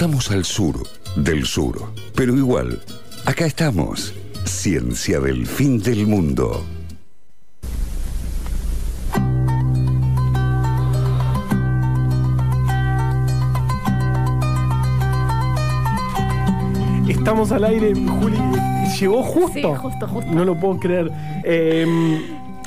Estamos al sur del sur, pero igual, acá estamos. Ciencia del fin del mundo. Estamos al aire, Juli. Llegó justo. Sí, justo, justo. No lo puedo creer. Eh,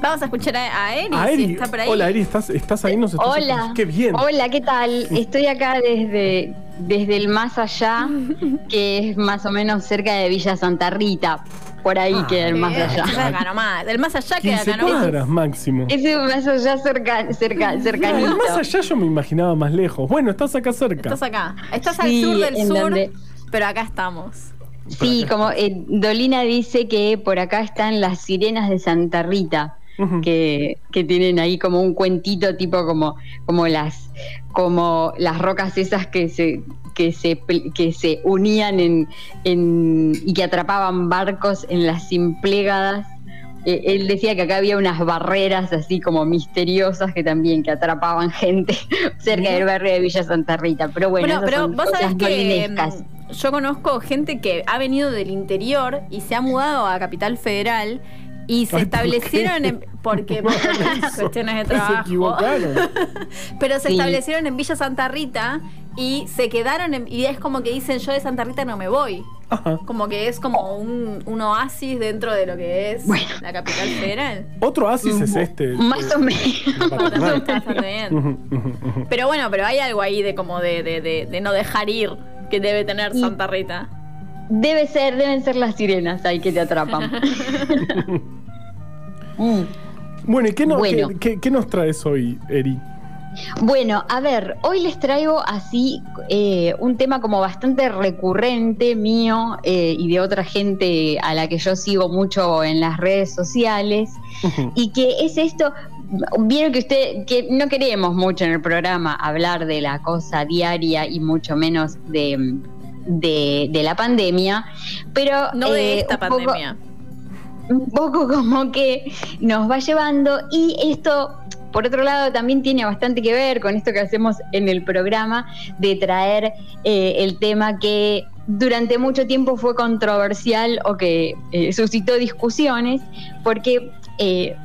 Vamos a escuchar a, a Eri, a si Eri. está por ahí. Hola, Eri, ¿estás, estás ahí? ¿Nos estás Hola. escuchando? Qué bien. Hola, ¿qué tal? Estoy acá desde, desde el más allá, que es más o menos cerca de Villa Santa Rita. Por ahí Ah. queda el más Bien, allá. acá nomás. El más allá queda 15 acá nomás. cuadras máximo. Ese más allá cerca, cerca, No, el más allá yo me imaginaba más lejos. Bueno, estás acá cerca. Estás acá. Estás al sur del sur, donde- pero acá estamos. Sí, como eh, Dolina dice que por acá están las sirenas de Santa Rita. Que, que tienen ahí como un cuentito tipo como, como las como las rocas esas que se que se que se unían en, en- y que atrapaban barcos en las simplégadas Eh, él decía que acá había unas barreras así como misteriosas que también que atrapaban gente cerca del barrio de Villa Santa Rita. Pero bueno, Bueno, pero vos sabés que mm, yo conozco gente que ha venido del interior y se ha mudado a Capital Federal y se Ay, ¿por establecieron qué? en. Porque por cuestiones de Se trabajo. equivocaron. Pero se Sí. establecieron en Villa Santa Rita y se quedaron en, y es como que dicen yo de Santa Rita no me voy. Ajá. Como que es como un, un oasis dentro de lo que es Bueno. la capital federal. Otro oasis es este. más o menos bien. Pero bueno, pero hay algo ahí de como de, de, de, de no dejar ir que debe tener Y- Santa Rita. debe ser deben ser las sirenas ahí que te atrapan Mm. Bueno, ¿y qué, no- Bueno. qué- qué- qué nos traes hoy, Eri? Bueno, a ver, hoy les traigo así eh, un tema como bastante recurrente mío eh, y de otra gente a la que yo sigo mucho en las redes sociales y que es esto, vieron que usted, que no queremos mucho en el programa hablar de la cosa diaria y mucho menos de, de, de la pandemia, pero... No de eh, esta poco- pandemia. Un poco como que nos va llevando y esto por otro lado también tiene bastante que ver con esto que hacemos en el programa de traer eh, el tema que durante mucho tiempo fue controversial o que eh, suscitó discusiones porque eh,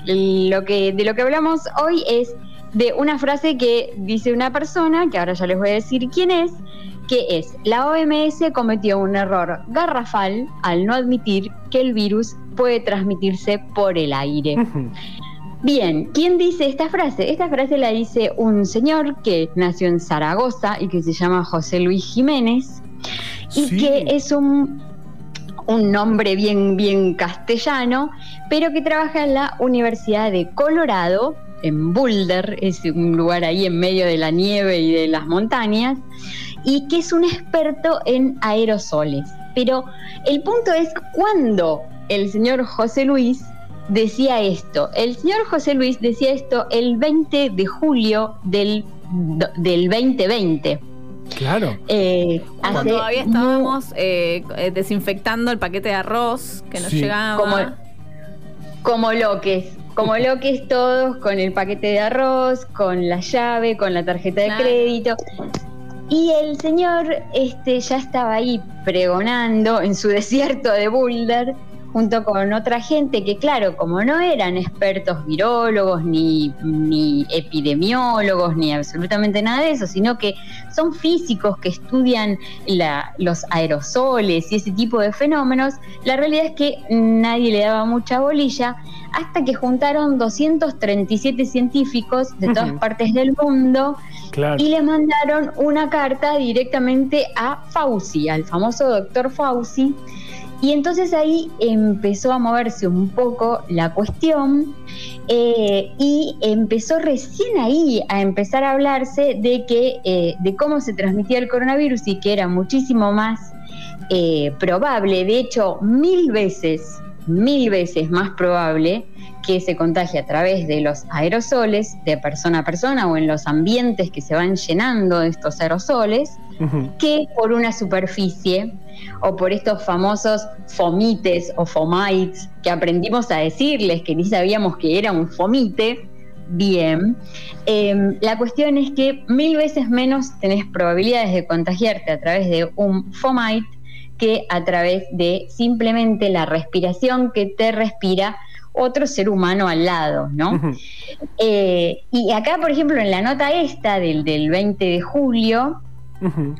lo que de lo que hablamos hoy es de una frase que dice una persona que ahora ya les voy a decir quién es que es la OMS cometió un error garrafal al no admitir que el virus puede transmitirse por el aire. Bien, ¿quién dice esta frase? Esta frase la dice un señor que nació en Zaragoza y que se llama José Luis Jiménez y Sí. que es un, un nombre bien, bien castellano, pero que trabaja en la Universidad de Colorado, en Boulder, es un lugar ahí en medio de la nieve y de las montañas, y que es un experto en aerosoles. Pero el punto es cuando el señor José Luis decía esto. El señor José Luis decía esto el 20 de julio del, del 2020. Claro. Eh, Cuando hace todavía estábamos eh, eh, desinfectando el paquete de arroz que nos Sí. llegaba. Como, como loques, como loques todos, con el paquete de arroz, con la llave, con la tarjeta de Claro. crédito. Y el señor este, ya estaba ahí pregonando en su desierto de Boulder, junto con otra gente que, claro, como no eran expertos virólogos, ni, ni epidemiólogos, ni absolutamente nada de eso, sino que son físicos que estudian la- los aerosoles y ese tipo de fenómenos, la realidad es que nadie le daba mucha bolilla hasta que juntaron 237 científicos de todas partes del mundo Claro. y le mandaron una carta directamente a Fauci, al famoso doctor Fauci. Y entonces ahí empezó a moverse un poco la cuestión eh, y empezó recién ahí a empezar a hablarse de que eh, de cómo se transmitía el coronavirus y que era muchísimo más eh, probable, de hecho mil veces, mil veces más probable que se contagie a través de los aerosoles de persona a persona o en los ambientes que se van llenando de estos aerosoles Que por una superficie o por estos famosos fomites o fomites que aprendimos a decirles que ni sabíamos que era un fomite, bien. Eh, la cuestión es que mil veces menos tenés probabilidades de contagiarte a través de un fomite que a través de simplemente la respiración que te respira otro ser humano al lado, ¿no? Eh, y acá, por ejemplo, en la nota esta del, del 20 de julio,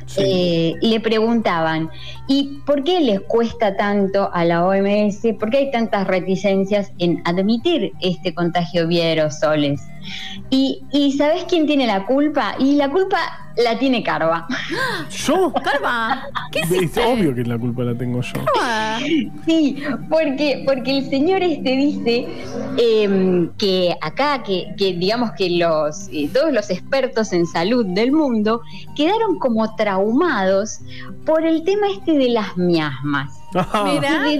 Sí. eh, le preguntaban, ¿y por qué les cuesta tanto a la OMS? ¿Por qué hay tantas reticencias en admitir este contagio vía aerosoles? Y, y ¿sabes quién tiene la culpa? Y la culpa la tiene Carva. ¿Yo? Carva, ¿qué Es obvio que la culpa la tengo yo. Carva. Sí, porque, porque el señor este dice eh, que acá, que, que digamos que los, eh, todos los expertos en salud del mundo quedaron como traumados por el tema este de las miasmas. Mira.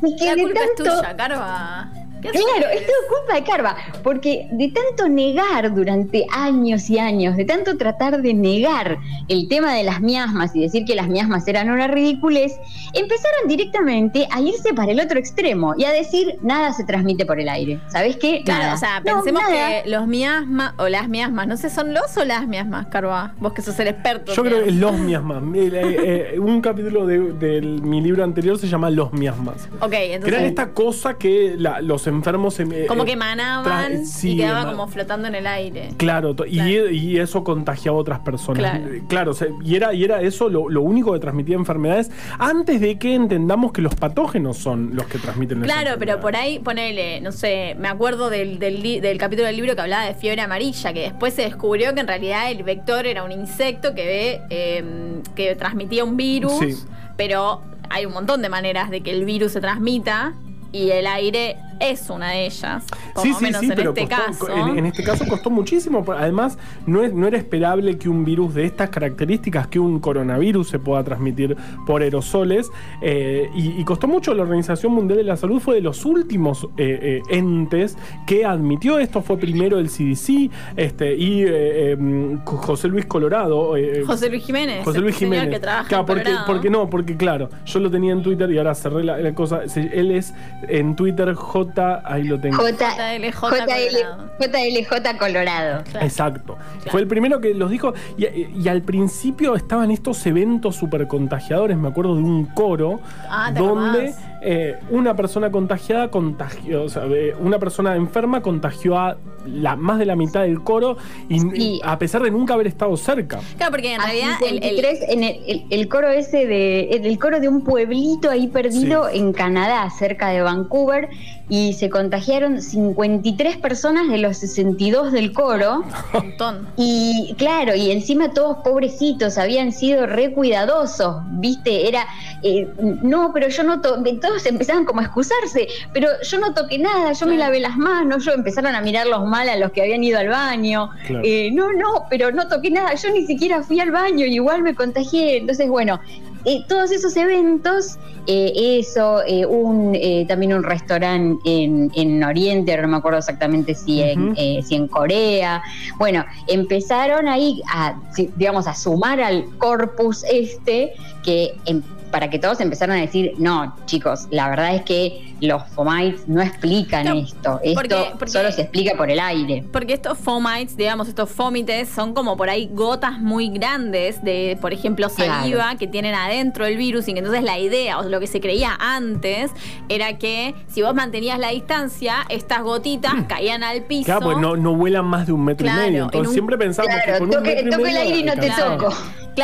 Y que La de culpa es tuya, Carva. ¿Qué Claro, esto es culpa de Carva, porque de tanto negar durante años y años, de tanto tratar de negar el tema de las miasmas y decir que las miasmas eran una ridiculez, empezaron directamente a irse para el otro extremo y a decir nada se transmite por el aire. ¿Sabes qué? Claro, Nada. o sea, pensemos que los miasmas, o las miasmas, no sé, ¿son los o las miasmas, Carva? Vos que sos el experto. Yo creo que los miasmas. Eh, eh, un capítulo de, de mi libro anterior se llama Los miasmas. Ok, Que eran entonces. esta cosa que la- los enfermos... em- Como eh, que emanaban sí, y quedaba como flotando en el aire. Claro, to- y- eso contagiaba a otras personas. Claro. Eh, Claro, o sea, y, era, y era eso lo, lo único que transmitía enfermedades antes de que entendamos que los patógenos son los que transmiten Claro, pero por ahí, ponele, no sé, me acuerdo del, del, li- del capítulo del libro que hablaba de fiebre amarilla, que después se descubrió que en realidad el vector era un insecto que, ve, eh, que transmitía un virus, Sí. pero hay un montón de maneras de que el virus se transmita y el aire es una de ellas, por Sí, lo sí, menos sí, en pero este costó- caso. en, en este caso costó muchísimo. Además, no, es, no era esperable que un virus de estas características, que un coronavirus se pueda transmitir por aerosoles. eh, y, y costó mucho. La Organización Mundial de la Salud fue de los últimos eh, eh, entes que admitió esto. Fue primero el CDC este, y eh, José Luis Colorado. José Luis Jiménez. José Luis el Jiménez. que trabaja Claro, en porque, porque no, porque claro, yo lo tenía en Twitter y ahora cerré la, la cosa. Él es en Twitter J, ahí lo tengo. JLJ JL Colorado. JLJ Colorado. Claro. Exacto. Fue el primero que los dijo. Y, y al principio estaban estos eventos súper contagiadores. Me acuerdo de un coro Ah, ¿te donde eh, una persona contagiada contagió. O sea, eh, una persona enferma contagió a la, más de la mitad del coro. Y Sí. a pesar de nunca haber estado cerca. Claro, porque en realidad el, el- 53, en el, el- el coro ese de el, el coro de un pueblito ahí perdido en Canadá, cerca de Vancouver, y se contagiaron 53 personas de los 62 del coro. un montón. Y claro, y encima todos pobrecitos habían sido re cuidadosos, ¿viste? Era, eh, no, pero yo no toqué, todos empezaban como a excusarse, pero yo no toqué nada, yo me lavé las manos, yo empezaron a mirarlos mal a los que habían ido al baño, Claro. eh, no, no, pero no toqué nada, yo ni siquiera fui al baño y igual me contagié, entonces bueno, eh, todos esos eventos, eh, eso, eh, un también un restaurante en, en Oriente, ahora no me acuerdo exactamente si, en, si en Corea, bueno, empezaron ahí a, digamos, a sumar al corpus este que em- para que todos empezaran a decir, no, chicos, la verdad es que los fomites no explican No, esto, esto porque- porque- solo se explica por el aire. Porque estos fomites, digamos, estos fómites, son como por ahí gotas muy grandes de, por ejemplo, saliva Claro. que tienen adentro el virus y que entonces la idea, o lo que se creía antes, era que si vos mantenías la distancia, estas gotitas caían al piso. Claro, pues no, no vuelan más de un metro Claro, y medio. en Entonces un- siempre pensamos que con un toque, metro y toque el medio aire y no te toco.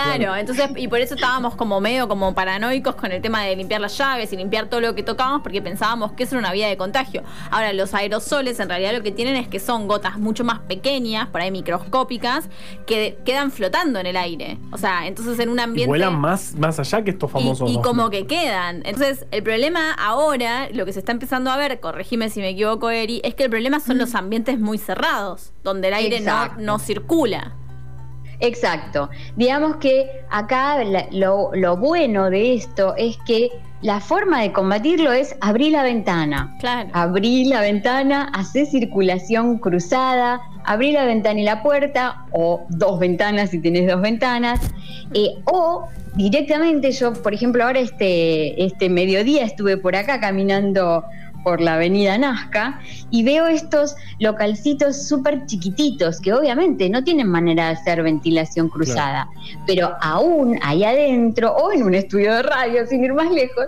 Claro, entonces, y por eso estábamos como medio como paranoicos con el tema de limpiar las llaves y limpiar todo lo que tocábamos porque pensábamos que eso era una vía de contagio. Ahora, los aerosoles en realidad lo que tienen es que son gotas mucho más pequeñas, por ahí microscópicas, que quedan flotando en el aire. O sea, entonces en un Y ambiente... vuelan más, más allá que estos Y, famosos. y como que quedan. Entonces, el problema ahora, lo que se está empezando a ver, corregime si me equivoco, Eri, es que el problema son los ambientes muy cerrados, donde el aire no, no circula. Exacto. Digamos que acá lo, lo bueno de esto es que la forma de combatirlo es abrir la ventana. Claro. Abrir la ventana, hacer circulación cruzada, abrir la ventana y la puerta, o dos ventanas si tenés dos ventanas, eh, o directamente yo, por ejemplo, ahora este, este mediodía estuve por acá caminando por la avenida Nazca y veo estos localcitos súper chiquititos que obviamente no tienen manera de hacer ventilación cruzada, pero aún ahí adentro o en un estudio de radio, sin ir más lejos,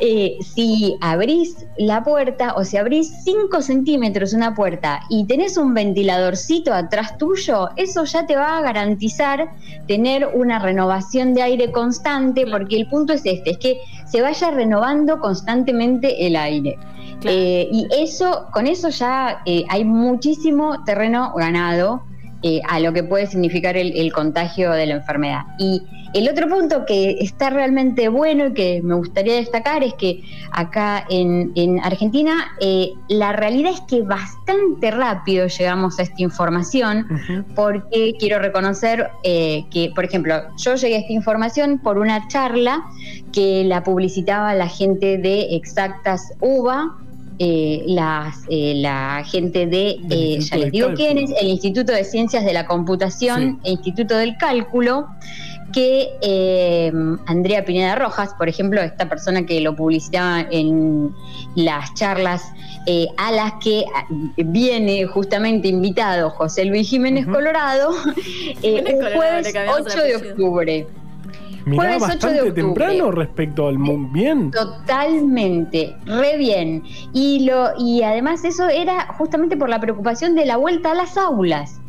eh, si abrís la puerta o si abrís 5 centímetros una puerta y tenés un ventiladorcito atrás tuyo, eso ya te va a garantizar tener una renovación de aire constante, porque el punto es este, es que se vaya renovando constantemente el aire. Eh, y eso, con eso ya eh, hay muchísimo terreno ganado eh, a lo que puede significar el, contagio de la enfermedad. Y el otro punto que está realmente bueno y que me gustaría destacar es que acá en, Argentina la realidad es que bastante rápido llegamos a esta información porque quiero reconocer que, por ejemplo, yo llegué a esta información por una charla que la publicitaba la gente de Exactas UBA eh, las, eh, la gente de, eh, ya les digo quién es, el Instituto de Ciencias de la Computación e Instituto del Cálculo, que Andrea Pineda Rojas, por ejemplo, esta persona que lo publicitaba en las charlas a las que viene justamente invitado José Luis Jiménez Colorado, el jueves 8 de octubre. Mirá, bastante temprano respecto al mundo. Bien. Totalmente, re bien. Y, lo, y además eso era justamente por la preocupación de la vuelta a las aulas.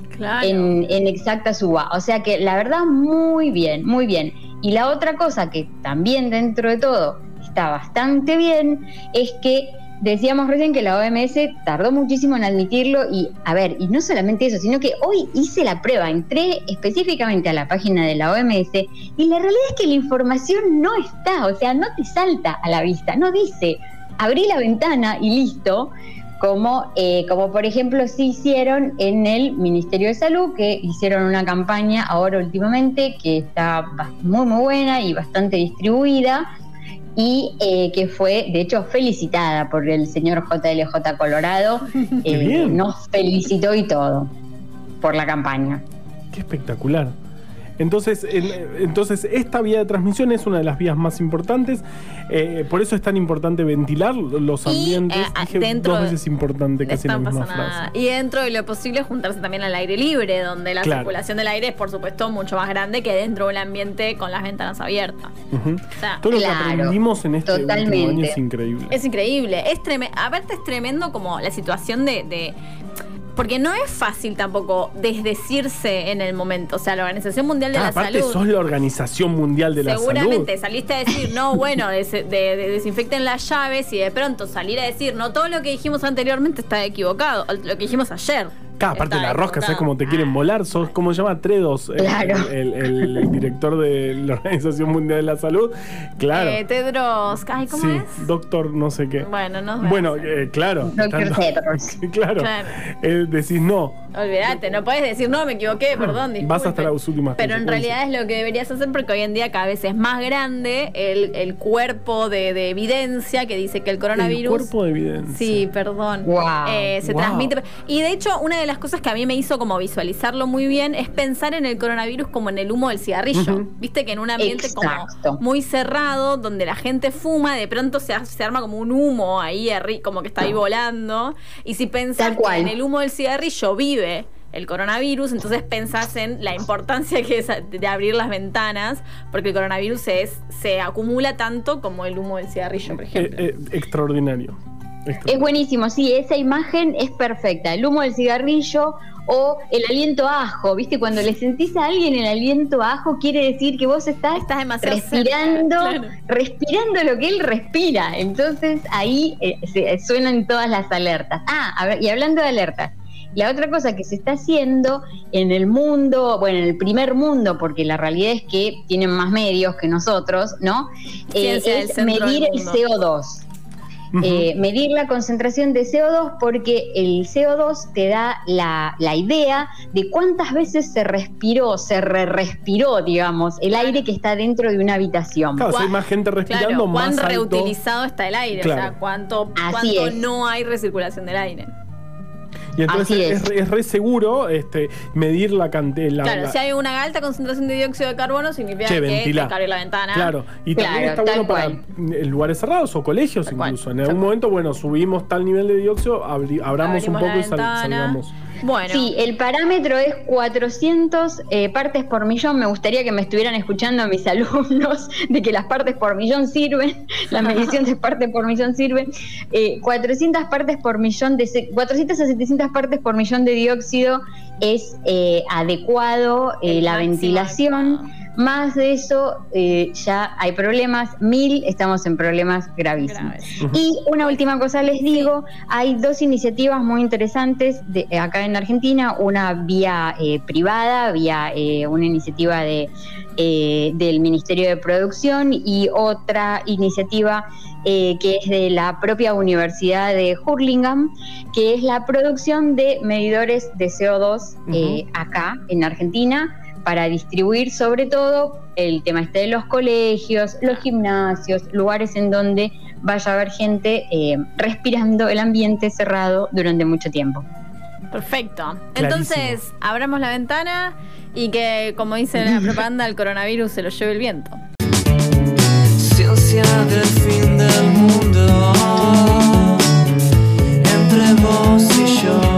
En, en Exacta Suba. O sea que la verdad, muy bien, muy bien. Y la otra cosa que también dentro de todo está bastante bien es que Decíamos recién que la OMS tardó muchísimo en admitirlo y, a ver, y no solamente eso, sino que hoy hice la prueba, entré específicamente a la página de la OMS y la realidad es que la información no está, o sea, no te salta a la vista, no dice, abrí la ventana y listo, como, eh, como por ejemplo sí hicieron en el Ministerio de Salud, que hicieron una campaña ahora últimamente que está muy muy buena y bastante distribuida y eh, que fue, de hecho, felicitada por el señor JLJ Colorado. Eh, nos felicitó y todo por la campaña. Qué espectacular. Entonces, entonces, esta vía de transmisión es una de las vías más importantes. Eh, por eso es tan importante ventilar los ambientes. Y, eh, dos veces importante casi la misma frase. Y dentro de lo posible juntarse también al aire libre, donde la circulación del aire es, por supuesto, mucho más grande que dentro de un ambiente con las ventanas abiertas. Todo lo que aprendimos en este último año es increíble. Es increíble. Es Aparte es tremendo como la situación de porque no es fácil tampoco desdecirse en el momento. O sea, la Organización Mundial de ah, la aparte Salud. sos la Organización Mundial de la Salud. Seguramente saliste a decir, no, bueno, desinfecten las llaves y de pronto salir a decir, no, todo lo que dijimos anteriormente está equivocado. Lo que dijimos ayer. Cada aparte de la rosca, ¿sabes cómo te quieren volar? Sos, ¿cómo se llama? Tredos, el, director de la Organización Mundial de la Salud. Claro. Eh, Tedros, ay, ¿cómo sí, doctor no sé qué. Bueno, no Bueno, eh, claro. Doctor Tedros. Claro. claro. Eh, decís no. Olvídate, no puedes decir no, me equivoqué, perdón. Disculpe. Vas hasta las últimas Pero en realidad es lo que deberías hacer porque hoy en día cada vez es más grande el, cuerpo de, evidencia que dice que el coronavirus. El cuerpo de evidencia. Sí, perdón. Wow. se transmite. Y de hecho, una de las cosas que a mí me hizo como visualizarlo muy bien es pensar en el coronavirus como en el humo del cigarrillo. Viste que en un ambiente como muy cerrado, donde la gente fuma, de pronto se, se arma como un humo ahí, como que está ahí volando. Y si pensás que en el humo del cigarrillo vive el coronavirus, entonces pensás en la importancia que es de abrir las ventanas, porque el coronavirus es, se acumula tanto como el humo del cigarrillo, por ejemplo. Eh, eh, extraordinario. Es buenísimo, sí, esa imagen es perfecta. El humo del cigarrillo o el aliento a ajo, ¿viste? Cuando le sentís a alguien el aliento a ajo, quiere decir que vos estás, estás demasiado respirando, respirando lo que él respira. Entonces ahí eh, suenan todas las alertas. Ah, y hablando de alertas, la otra cosa que se está haciendo en el mundo, bueno, en el primer mundo, porque la realidad es que tienen más medios que nosotros, ¿no? Eh, es medir el CO2. Eh, medir la concentración de CO2 porque el CO2 te da la, idea de cuántas veces se respiró, se re respiró, digamos, el aire que está dentro de una habitación. Claro, si hay más gente respirando, más ¿Cuán reutilizado está el aire? O sea, cuánto, cuánto no hay recirculación del aire. Y entonces es. es. re- es re seguro este, medir la cantidad. Claro, si hay una alta concentración de dióxido de carbono, significa Che, que ventilá. hay que abrir la ventana. Claro, y también está bueno para cual. lugares cerrados o colegios Tal cual, incluso. En algún momento, bueno, subimos tal nivel de dióxido, abri- abramos un poco y sal- salgamos. Bueno, Sí, el parámetro es 400 eh, partes por millón. Me gustaría que me estuvieran escuchando mis alumnos de que las partes por millón sirven, la medición de partes por millón sirve. Eh, 400 partes por millón de se- 400 a 700 partes por millón de dióxido es eh, adecuado eh, la máximo ventilación. Más de eso eh, ya hay problemas. Mil estamos en problemas gravísimos. graves. Y una última cosa les digo, hay dos iniciativas muy interesantes de, eh, acá en Argentina, una vía eh, privada, vía eh, una iniciativa de, eh, del Ministerio de Producción y otra iniciativa eh, que es de la propia Universidad de Hurlingham, que es la producción de medidores de CO2 eh, acá en Argentina para distribuir sobre todo el tema este de los colegios, los ah. gimnasios, lugares en donde vaya a haber gente eh, respirando el ambiente cerrado durante mucho tiempo. Perfecto. Entonces, abramos la ventana y que, como dice la propaganda, el coronavirus se lo lleve el viento. Ciencia del fin del mundo, entre vos y yo.